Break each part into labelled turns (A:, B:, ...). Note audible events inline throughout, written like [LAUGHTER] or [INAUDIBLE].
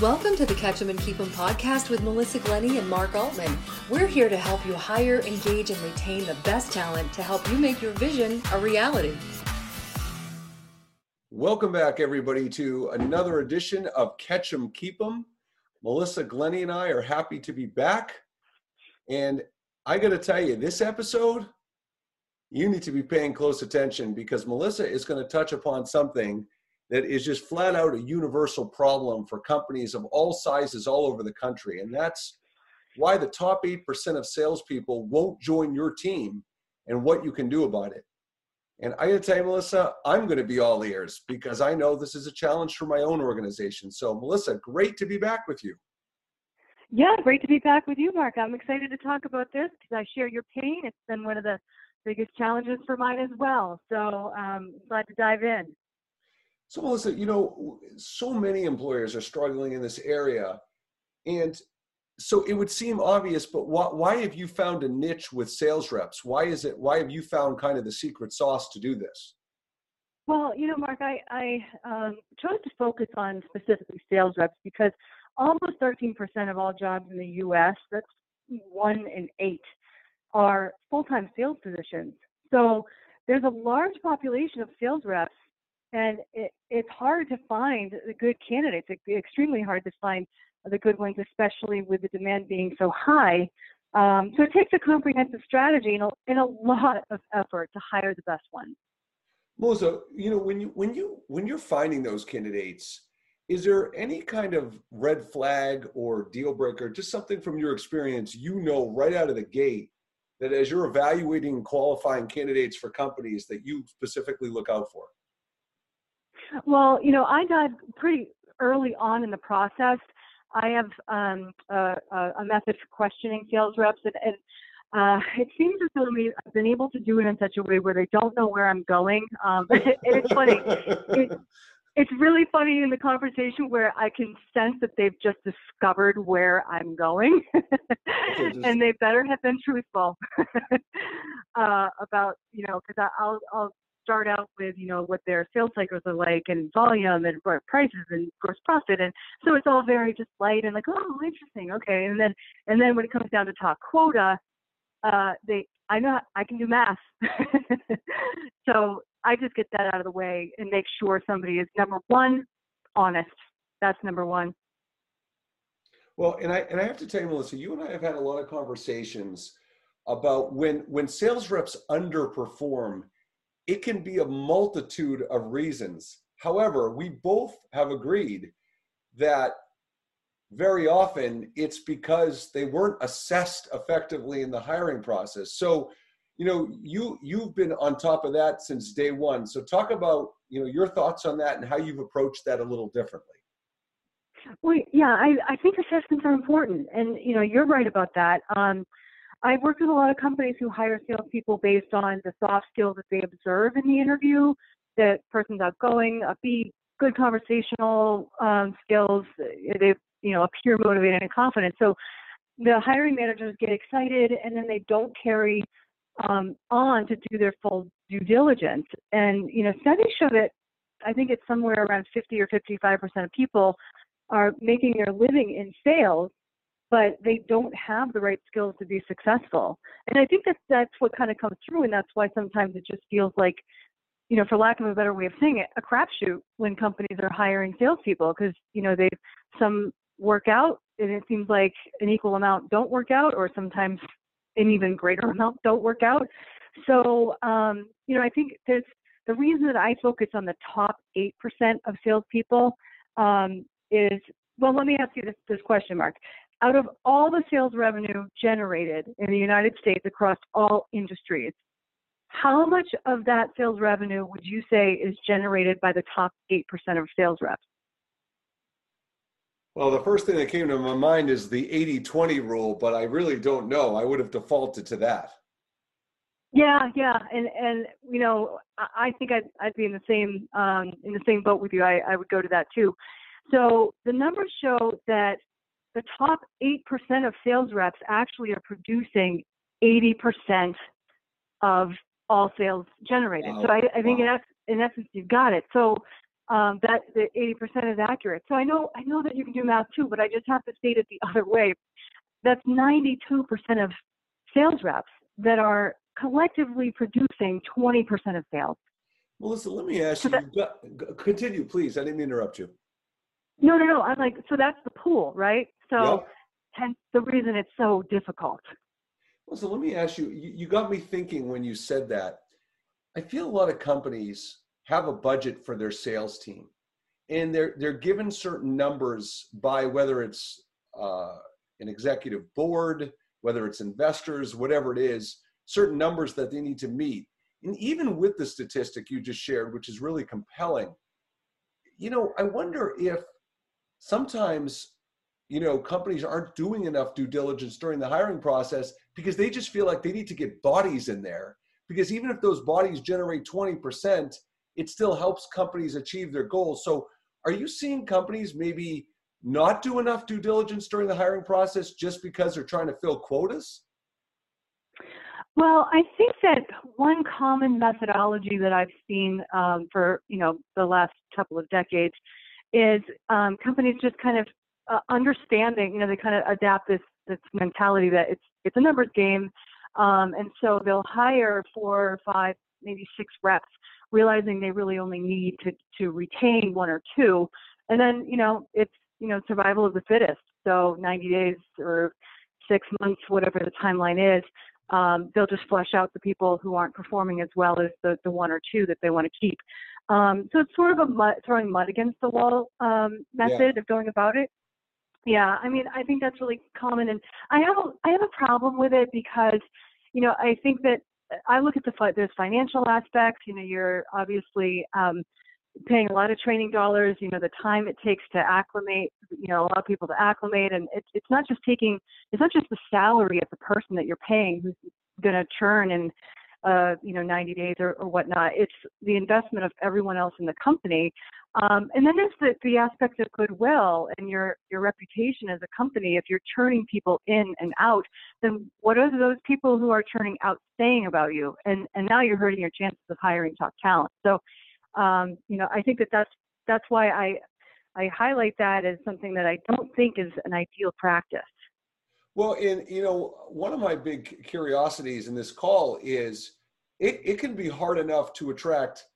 A: Welcome to the Catch 'em and Keep 'em podcast with Melissa Glenny and Mark Altman. We're here to help you hire, engage, and retain the best talent to help you make your vision a reality.
B: Welcome back, everybody, to another edition of Catch 'em Keep 'em. Melissa Glenny and I are happy to be back. And I got to tell you, this episode, you need to be paying close attention because Melissa is going to touch upon something that is just flat out a universal problem for companies of all sizes all over the country. And that's why the top 8% of salespeople won't join your team and what you can do about it. And I gotta tell you, Melissa, I'm gonna be all ears because I know this is a challenge for my own organization. So, Melissa, great to be back with you.
C: Yeah, great to be back with you, Mark. I'm excited to talk about this because I share your pain. It's been one of the biggest challenges for mine as well. So, um, glad to dive in.
B: So, Melissa, you know, so many employers are struggling in this area. And so it would seem obvious, but why, why have you found a niche with sales reps? Why is it, why have you found kind of the secret sauce to do this?
C: Well, you know, Mark, I, I um, chose to focus on specifically sales reps because almost 13% of all jobs in the U.S., that's one in eight, are full time sales positions. So there's a large population of sales reps and it, it's hard to find the good candidates. It's extremely hard to find the good ones, especially with the demand being so high. Um, so it takes a comprehensive strategy and a, and a lot of effort to hire the best ones.
B: Melissa, you know when you when you when you're finding those candidates, is there any kind of red flag or deal breaker, just something from your experience you know right out of the gate that as you're evaluating qualifying candidates for companies that you specifically look out for?
C: Well, you know, I got pretty early on in the process. I have um, a, a, method for questioning sales reps, and, and uh, [LAUGHS] it seems as though I've been able to do it in such a way where they don't know where I'm going. Um, [LAUGHS] it, it's funny. It, it's really funny in the conversation where I can sense that they've just discovered where I'm going, [LAUGHS] and they better have been truthful uh, about you know because I'll I'll start out with, you know, what their sales cycles are like and volume and prices and gross profit. And so it's all very just light and like, oh, interesting. Okay. And then, and then when it comes down to talk quota, uh, they, I know I can do math. [LAUGHS] so I just get that out of the way and make sure somebody is number one, honest. That's number one.
B: Well, and I and I have to tell you, Melissa, you and I have had a lot of conversations about when when sales reps underperform it can be a multitude of reasons. However, we both have agreed that very often it's because they weren't assessed effectively in the hiring process. So, you know, you you've been on top of that since day one. So talk about, you know, your thoughts on that and how you've approached that a little differently.
C: Well, yeah, I, I think assessments are important. And, you know, you're right about that. Um, I've worked with a lot of companies who hire salespeople based on the soft skills that they observe in the interview. That person's outgoing, upbeat, good conversational um, skills. They, you know, appear motivated and confident. So the hiring managers get excited, and then they don't carry um, on to do their full due diligence. And you know, studies show that I think it's somewhere around 50 or 55 percent of people are making their living in sales but they don't have the right skills to be successful. And I think that that's what kind of comes through, and that's why sometimes it just feels like, you know, for lack of a better way of saying it, a crapshoot when companies are hiring salespeople because you know they some work out, and it seems like an equal amount don't work out, or sometimes an even greater [LAUGHS] amount don't work out. So, um, you know, I think there's the reason that I focus on the top eight percent of salespeople um, is well, let me ask you this, this question, Mark out of all the sales revenue generated in the United States across all industries, how much of that sales revenue would you say is generated by the top 8% of sales reps?
B: Well, the first thing that came to my mind is the 80 20 rule, but I really don't know. I would have defaulted to that.
C: Yeah, yeah, and and you know, I think I'd I'd be in the same um, in the same boat with you. I, I would go to that too. So the numbers show that the top 8% of sales reps actually are producing 80% of all sales generated. Wow. So I, I think wow. in, in essence, you've got it. So um, that the 80% is accurate. So I know I know that you can do math too, but I just have to state it the [LAUGHS] other way. That's 92% of sales reps that are collectively producing 20% of sales.
B: Melissa, let me ask so you. Continue, please. I didn't interrupt you.
C: No, no, no. I'm like, so that's the pool, right? So, yep. hence the reason it's so difficult.
B: Well, so let me ask you. You got me thinking when you said that. I feel a lot of companies have a budget for their sales team, and they're they're given certain numbers by whether it's uh, an executive board, whether it's investors, whatever it is, certain numbers that they need to meet. And even with the statistic you just shared, which is really compelling, you know, I wonder if sometimes, you know, companies aren't doing enough due diligence during the hiring process because they just feel like they need to get bodies in there. Because even if those bodies generate 20%, it still helps companies achieve their goals. So, are you seeing companies maybe not do enough due diligence during the hiring process just because they're trying to fill quotas?
C: Well, I think that one common methodology that I've seen um, for you know the last couple of decades is um, companies just kind of uh, understanding. You know, they kind of adapt this this mentality that it's it's a numbers game, um, and so they'll hire four, or five, maybe six reps, realizing they really only need to to retain one or two, and then you know it's you know survival of the fittest. So 90 days or six months, whatever the timeline is, um, they'll just flush out the people who aren't performing as well as the, the one or two that they want to keep. Um, so it's sort of a mud, throwing mud against the wall um, method yeah. of going about it. Yeah, I mean, I think that's really common, and I have a, I have a problem with it because, you know, I think that I look at the there's financial aspects. You know, you're obviously um, paying a lot of training dollars, you know, the time it takes to acclimate, you know, a lot of people to acclimate. And it's, it's not just taking, it's not just the salary of the person that you're paying who's going to churn in, uh, you know, 90 days or, or whatnot. It's the investment of everyone else in the company. Um, and then there's the, the aspect of goodwill and your, your reputation as a company. If you're turning people in and out, then what are those people who are turning out saying about you? And, and now you're hurting your chances of hiring top talent. So um, you know, I think that that's that's why I I highlight that as something that I don't think is an ideal practice.
B: Well, and you know, one of my big curiosities in this call is it, it can be hard enough to attract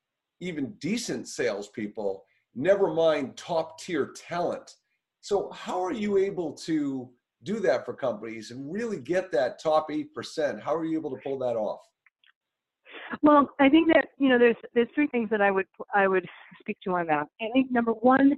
B: even decent salespeople, never mind top tier talent. So, how are you able to do that for companies and really get that top 8%? How are you able to pull that off?
C: Well, I think that you know there's there's three things that I would I would speak to on that. I think number one,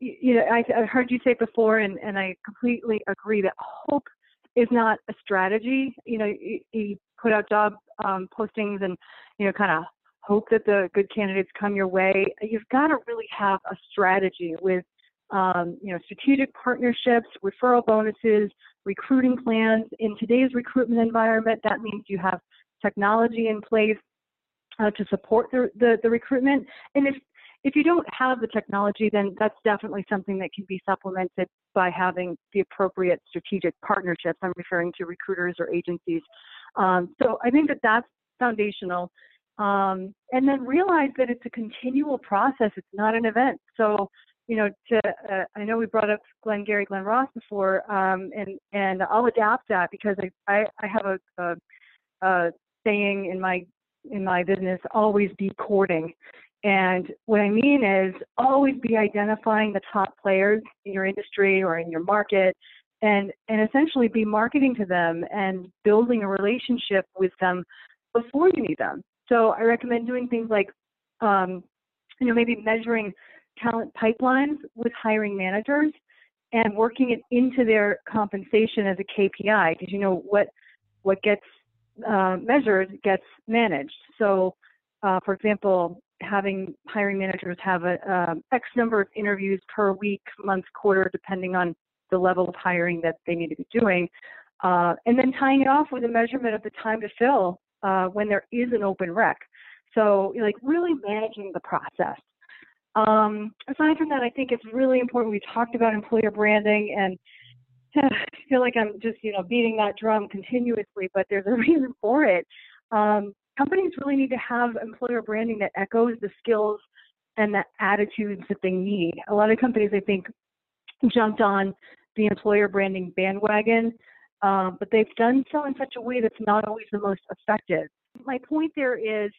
C: you, know, I, I heard you say before, and and I completely agree that hope is not a strategy. You know, you, you put out job um, postings and you know kind of hope that the good candidates come your way. You've got to really have a strategy with um, you know strategic partnerships, referral bonuses, recruiting plans. In today's recruitment environment, that means you have technology in place uh, to support the, the, the recruitment. And if if you don't have the technology, then that's definitely something that can be supplemented by having the appropriate strategic partnerships. I'm referring to recruiters or agencies. Um, so I think that that's foundational. Um, and then realize that it's a continual process. It's not an event. So, you know, to, uh, I know we brought up Glengarry, Glen Ross before, um, and and I'll adapt that because I I, I have a, a, a saying in my in my business always be courting and what i mean is always be identifying the top players in your industry or in your market and and essentially be marketing to them and building a relationship with them before you need them so i recommend doing things like um, you know maybe measuring talent pipelines with hiring managers and working it into their compensation as a kpi because you know what what gets uh, measured gets managed. So, uh, for example, having hiring managers have a um, X number of interviews per week, month, quarter, depending on the level of hiring that they need to be doing, uh, and then tying it off with a measurement of the time to fill uh, when there is an open rec. So, like really managing the process. Um, aside from that, I think it's really important. We talked about employer branding and [SIGHS] I feel like I'm just, you know, beating that drum continuously, but there's a [LAUGHS] reason for it. Um, companies really need to have employer branding that echoes the skills and the attitudes that they need. A lot of companies, I think, jumped on the employer branding bandwagon, um, but they've done so in such a way that's not always the most effective. My point there is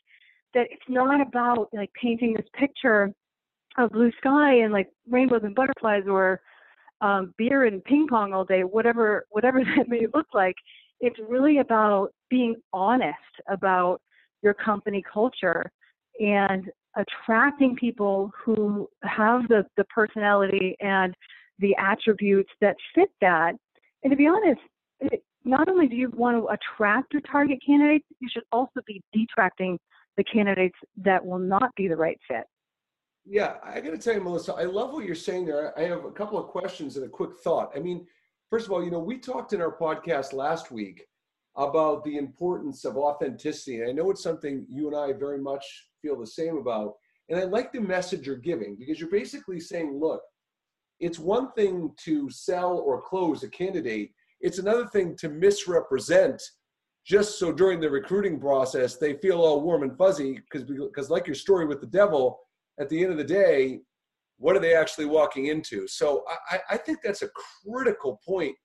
C: that it's not about like painting this picture of blue sky and like rainbows and butterflies or um, beer and ping pong all day, whatever whatever [LAUGHS] that may look like. It's really about being honest about your company culture and attracting people who have the, the personality and the attributes that fit that. And to be honest, it, not only do you want to attract your target candidates, you should also be detracting the candidates that will not be the right fit.
B: Yeah, I got to tell you, Melissa, I love what you're saying there. I have a couple of questions and a quick thought. I mean, first of all, you know, we talked in our podcast last week about the importance of authenticity. And I know it's something you and I very much feel the same about. And I like the message you're giving because you're basically saying, look, it's one thing to sell or close a candidate, it's another thing to misrepresent just so during the recruiting process they feel all warm and fuzzy because because like your story with the devil at the end of the day what are they actually walking into so i, I think that's a critical point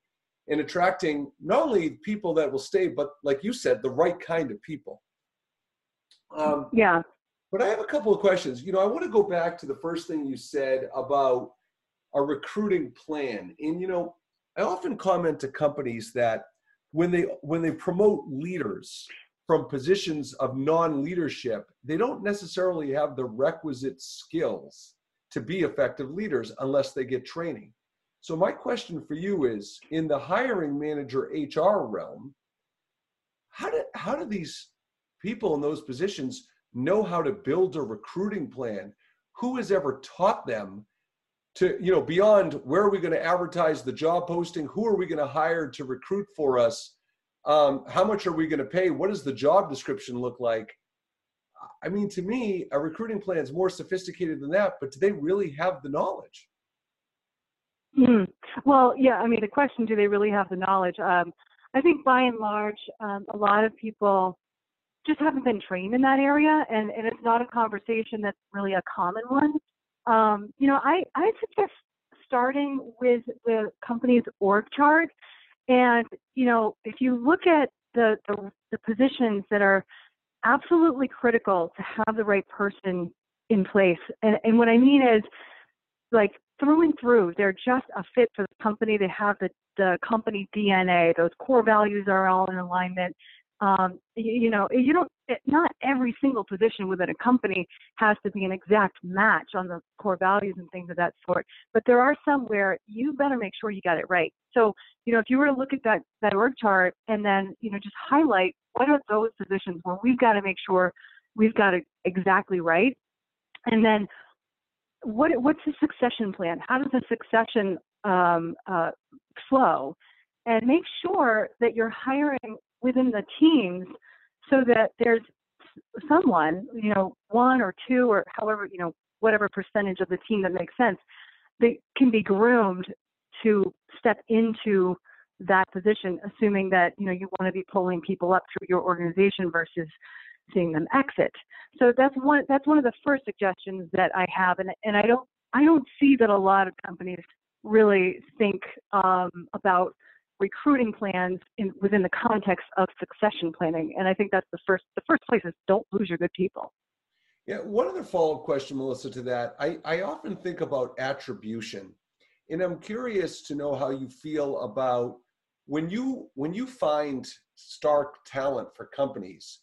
B: in attracting not only people that will stay but like you said the right kind of people.
C: Um, yeah.
B: but i have a couple of questions. You know i want to go back to the first thing you said about a recruiting plan. And you know i often comment to companies that when they when they promote leaders from positions of non-leadership they don't necessarily have the requisite skills to be effective leaders unless they get training so my question for you is in the hiring manager hr realm how do how do these people in those positions know how to build a recruiting plan? Who has ever taught them to you know beyond where are we going to advertise the job posting? Who are we going to hire to recruit for us? Um, how much are we going to pay? What does the job description look like? I mean to me a recruiting plan is more sophisticated than that but do they really have the knowledge
C: mm. well yeah i mean the question do they really have the knowledge um, i think by and large um, a lot of people just haven't been trained in that area and, and it's not a conversation that's really a common one um, you know, I, I suggest starting with the company's org chart. And, you know, if you look at the, the, the positions that are absolutely critical to have the right person in place, and, and what I mean is, like, through and through, they're just a fit for the company. They have the, the company DNA. Those core values are all in alignment um, you, you know, you don't, not every single position within a company has to be an exact match on the core values and things of that sort. But there are some where you better make sure you got it right. So, you know, if you were to look at that, that org chart and then, you know, just highlight what are those positions where we've got to make sure we've got it exactly right. And then what, what's the succession plan? How does the succession um, uh, flow? And make sure that you're hiring within the teams so that there's someone, you know, one or two or however, you know, whatever percentage of the team that makes sense, that can be groomed to step into that position, assuming that, you know, you want to be pulling people up through your organization versus seeing them exit. So that's one that's one of the first suggestions that I have and and I don't I don't see that a lot of companies really think um, about recruiting plans in, within the context of succession planning. And I think that's the first the first place is don't lose your good people.
B: Yeah, one other follow-up question, Melissa, to that. I, I often think about attribution. And I'm curious to know how you feel about when you when you find stark talent for companies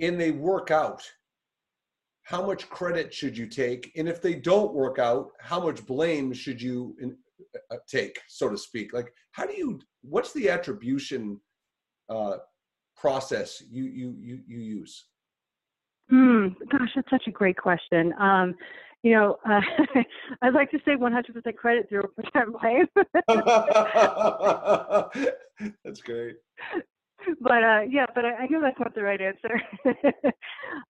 B: and they work out, how much credit should you take? And if they don't work out, how much blame should you uh, take, so to speak? Like, how do you? What's the attribution uh, process you you you you use?
C: Hmm. Gosh, that's such a great question. Um, you know, uh, [LAUGHS] I'd like to say 100% credit, 0% blame. [LAUGHS]
B: that's great. [LAUGHS]
C: But uh, yeah, but I, I know that's not the right answer. [LAUGHS]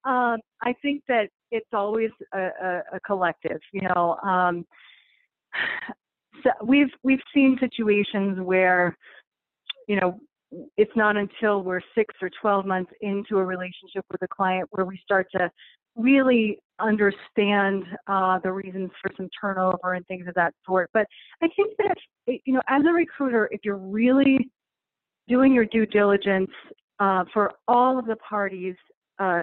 C: um, I think that it's always a, a, a collective. You know, um, [SIGHS] so we've we've seen situations where you know it's not until we're six or 12 months into a relationship with a client where we start to really understand uh, the reasons for some turnover and things of that sort. But I think that, you know, as a recruiter, if you're really doing your due diligence uh, for all of the parties, uh,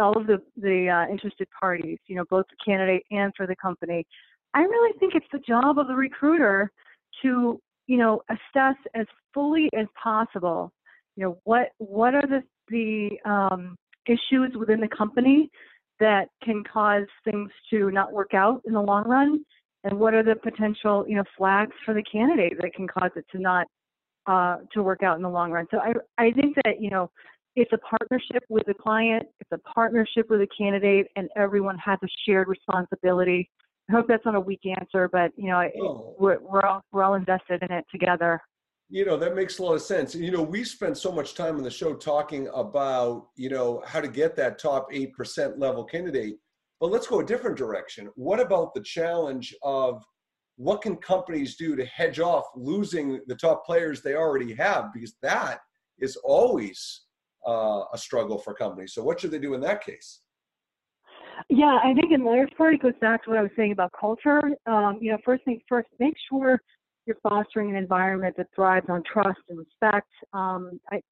C: all of the, the uh, interested parties, you know, both the candidate and for the company, I really think it's the job of the recruiter to, you know, assess as fully as possible, you know, what what are the the um, issues within the company that can cause things to not work out in the long run, and what are the potential, you know, flags for the candidate that can cause it to not uh, to work out in the long run. So I I think that you know it's a partnership with the client, it's a partnership with the candidate, and everyone has a shared responsibility. I hope that's not a weak answer, but you know, oh. we're, we're all we're all invested in it together.
B: You know that makes a lot of sense. You know, we spend so much time on the show talking about you know how to get that top eight percent level candidate, but let's go a different direction. What about the challenge of what can companies do to hedge off losing the top players they already have? Because that is always uh, a struggle for companies. So what should they do in that case?
C: Yeah, I think in large part it goes back to what I was saying about culture. Um, you know, first things first, make sure you're fostering an environment that thrives on trust and respect. Um, I,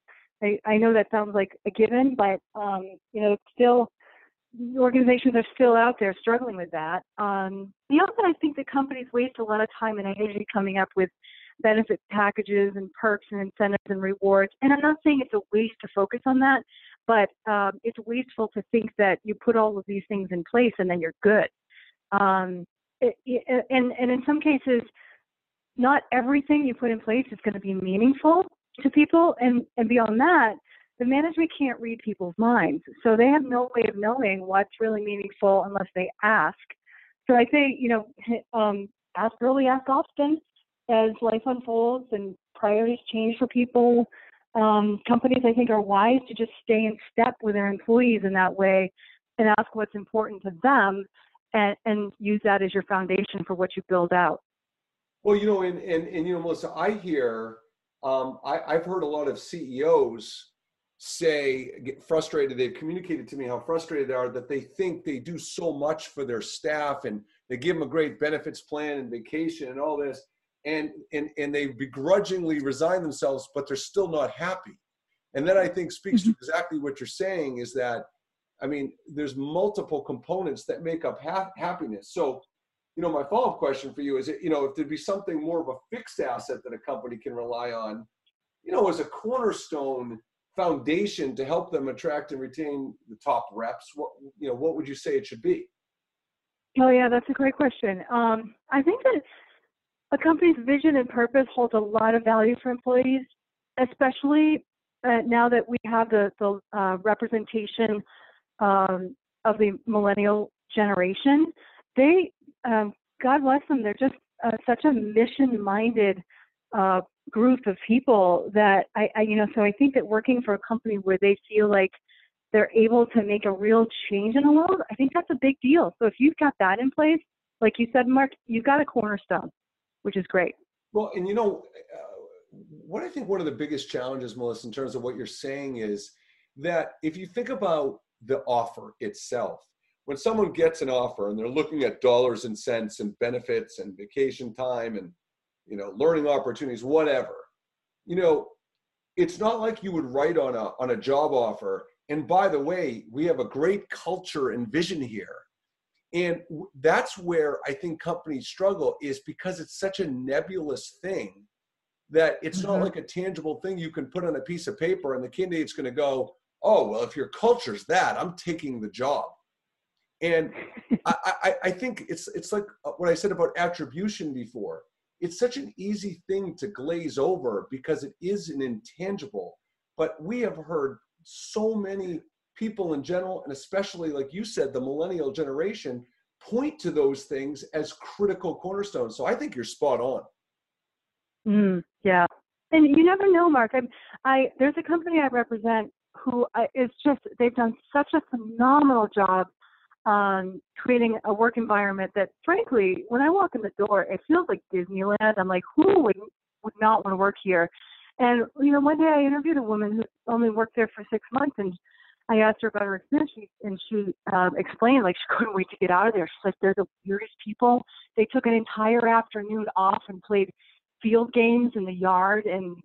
C: I, I know that sounds like a given, but um, you know, still organizations are still out there struggling with that. Um, the other, I think that companies waste a lot of time and energy coming up with benefit packages and perks and incentives and rewards. And I'm not saying it's a waste to focus on that, but um, it's wasteful to think that you put all of these things in place and then you're good. Um, it, it, and, and in some cases, not everything you put in place is going to be meaningful to people. And, and beyond that, the management can't read people's minds. So they have no way of knowing what's really meaningful unless they ask. So I say, you know, [LAUGHS] um, ask early, ask often as life unfolds and priorities change for people. Um, companies, I think, are wise to just stay in step with their employees in that way and ask what's important to them and, and use that as your foundation for what you build out.
B: Well, you know, and, and, and you know, Melissa, I hear, um, I, I've heard a lot of CEOs say, get frustrated. They've communicated to me how frustrated they are that they think they do so much for their staff and they give them a great benefits plan and vacation and all this and and and they begrudgingly resign themselves but they're still not happy and that i think speaks to mm-hmm. exactly what you're saying is that i mean there's multiple components that make up ha- happiness so you know my follow-up question for you is you know if there'd be something more of a fixed asset that a company can rely on you know as a cornerstone foundation to help them attract and retain the top reps? What you know what would you say it should be?
C: Oh yeah that's a great question. Um, i think that a company's vision and purpose holds a lot of value for employees, especially uh, now that we have the, the uh, representation um, of the millennial generation. They, um, God bless them, they're just uh, such a mission-minded uh, group of people that I, I, you know, so I think that working for a company where they feel like they're able to make a real change in the world, I think that's a big deal. So if you've got that in place, like you said, Mark, you've got a cornerstone which is great.
B: Well, and you know, what I think one of the biggest challenges, Melissa, in terms of what you're saying is that if you think about the offer itself, when someone gets an offer and they're looking at dollars and cents and benefits and vacation time and you know learning opportunities, whatever, you know, it's not like you would write on a on a job offer. And by the way, we have a great culture and vision here and that's where i think companies struggle is because it's such a nebulous thing that it's mm-hmm. not like a tangible thing you can put on a piece of paper and the candidate's going to go oh well if your culture's that i'm taking the job and [LAUGHS] I, I, I think it's it's like uh, what i said about attribution before it's such an easy thing to glaze over because it is an intangible but we have heard so many people in general, and especially, like you said, the millennial generation, point to those things as critical cornerstones. So I think you're spot on.
C: Mm, yeah, and you never know, Mark. I, I there's a company I represent who I, is just they've done such a phenomenal job um, creating a work environment that, frankly, when I walk in the door, it feels like Disneyland. I'm like, who would would not want to work here? And you know, one day I interviewed a woman who only worked there for six months, and I asked her about her experience, and she um, explained like she [LAUGHS] couldn't wait to get out of there. She's like, they're the weirdest people. They took an entire afternoon off and played field games in the yard, and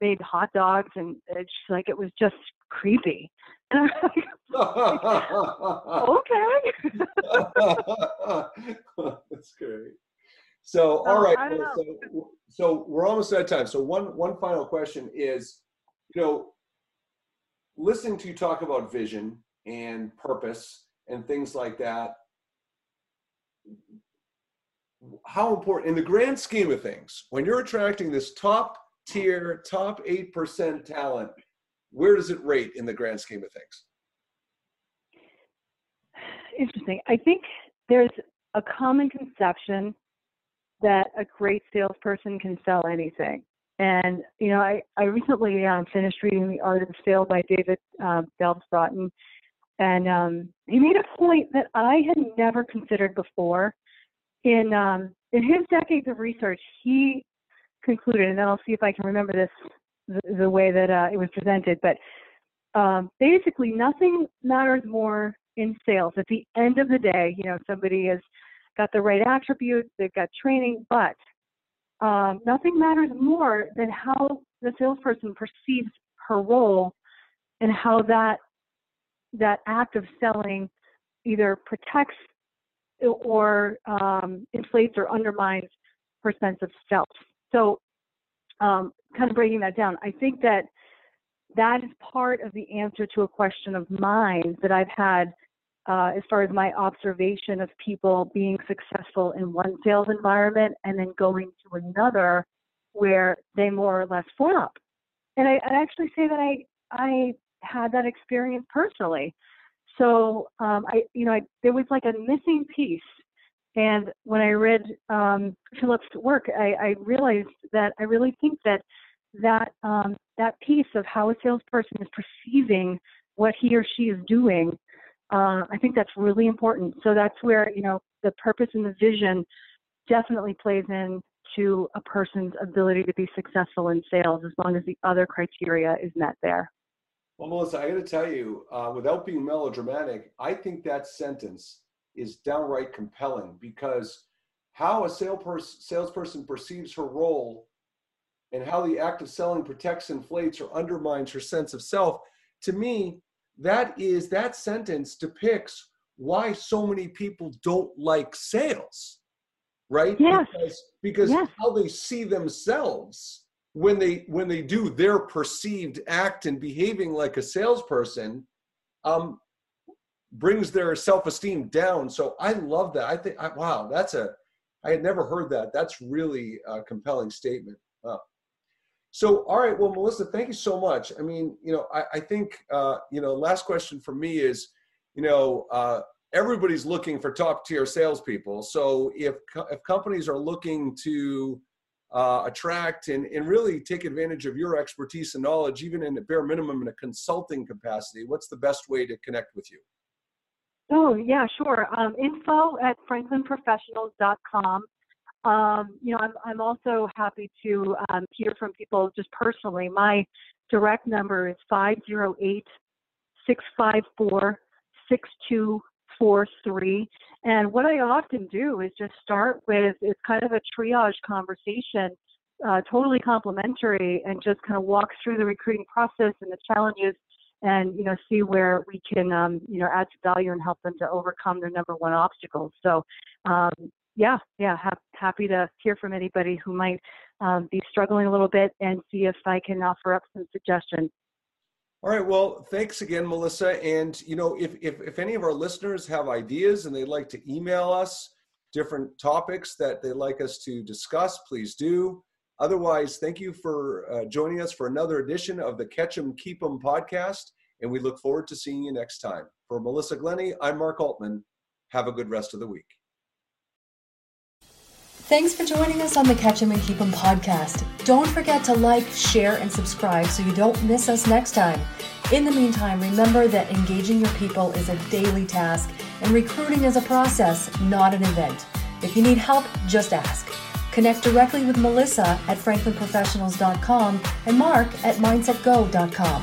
C: made hot dogs, and she's like, it was just creepy. And I'm like,
B: okay. That's great. So, all right. So, so we're almost out of time. So one one final question is, you know, listening to you talk about vision and purpose and things like that. How important in the grand scheme of things, when you're attracting this top tier, top eight percent talent, where does it rate in the grand scheme of things?
C: Interesting. I think there's a common conception that a great salesperson can sell anything. And you know, I I recently um, finished reading The Art of Sale by David um, Broughton, and um, he made a point that I had never considered before. In um, in his decades of research, he concluded, and then I'll see if I can remember this the, the way that uh, it was presented. But um, basically, nothing matters more in sales. At the end of the day, you know, somebody has got the right attributes, they've got training, but um, nothing matters more than how the salesperson perceives her role and how that that act of selling either protects or um, inflates or undermines her sense of self. So, um, kind of breaking that down, I think that that is part of the answer to a question of mine that I've had uh, as far as my observation of people being successful in one sales environment and then going to another where they more or less flop. And I, I actually say that I I had that experience personally. So um, I you know I, there was like a missing piece. And when I read um, Philip's work, I, I realized that I really think that that um, that piece of how a salesperson is perceiving what he or she is doing uh, I think that's really important. So that's where you know the purpose and the vision definitely plays in to a person's ability to be successful in sales as long as the other criteria is met there.
B: Well, Melissa, I got to tell you, uh, without being melodramatic, I think that sentence is downright compelling because how a salesperson, perceives her role and how the act of selling protects, inflates, or undermines her sense of self, to me, that is that sentence depicts why so many people don't like sales right
C: yes.
B: because because yes. how they see themselves when they when they do their perceived act and behaving like a salesperson um brings their self-esteem down so i love that i think I, wow that's a i had never heard that that's really a compelling statement wow. So, all right, well, Melissa, thank you so much. I mean, you know, I, I think, uh, you know, last question for me is, you know, uh, everybody's looking for top tier salespeople. So, if if companies are looking to uh, attract and, and really take advantage of your expertise and knowledge, even in a bare minimum in a consulting capacity, what's the best way to connect with you?
C: Oh, yeah, sure. Um, info at franklinprofessionals.com. Um, you know, I'm, I'm also happy to um, hear from people just personally. My direct number is 508 654 6243. And what I often do is just start with it's kind of a triage conversation, uh, totally complimentary, and just kind of walk through the recruiting process and the challenges and you know see where we can um, you know add value and help them to overcome their number one obstacles. So um, yeah, yeah, ha- happy to hear from anybody who might um, be struggling a little bit and see if I can offer up some suggestions.
B: All right. Well, thanks again, Melissa. And you know, if if if any of our listeners have ideas and they'd like to email us different topics that they'd like us to discuss, please do. Otherwise, thank you for uh, joining us for another edition of the Catch 'em Keep 'em podcast, and we look forward to seeing you next time. For Melissa Glenny, I'm Mark Altman. Have a good rest of the week.
A: Thanks for joining us on the Catch 'em and Keep 'em podcast. Don't forget to like, share, and subscribe so you don't miss us next time. In the meantime, remember that engaging your people is a daily task and recruiting is a process, not an event. If you need help, just ask. Connect directly with Melissa at franklinprofessionals.com and Mark at mindsetgo.com.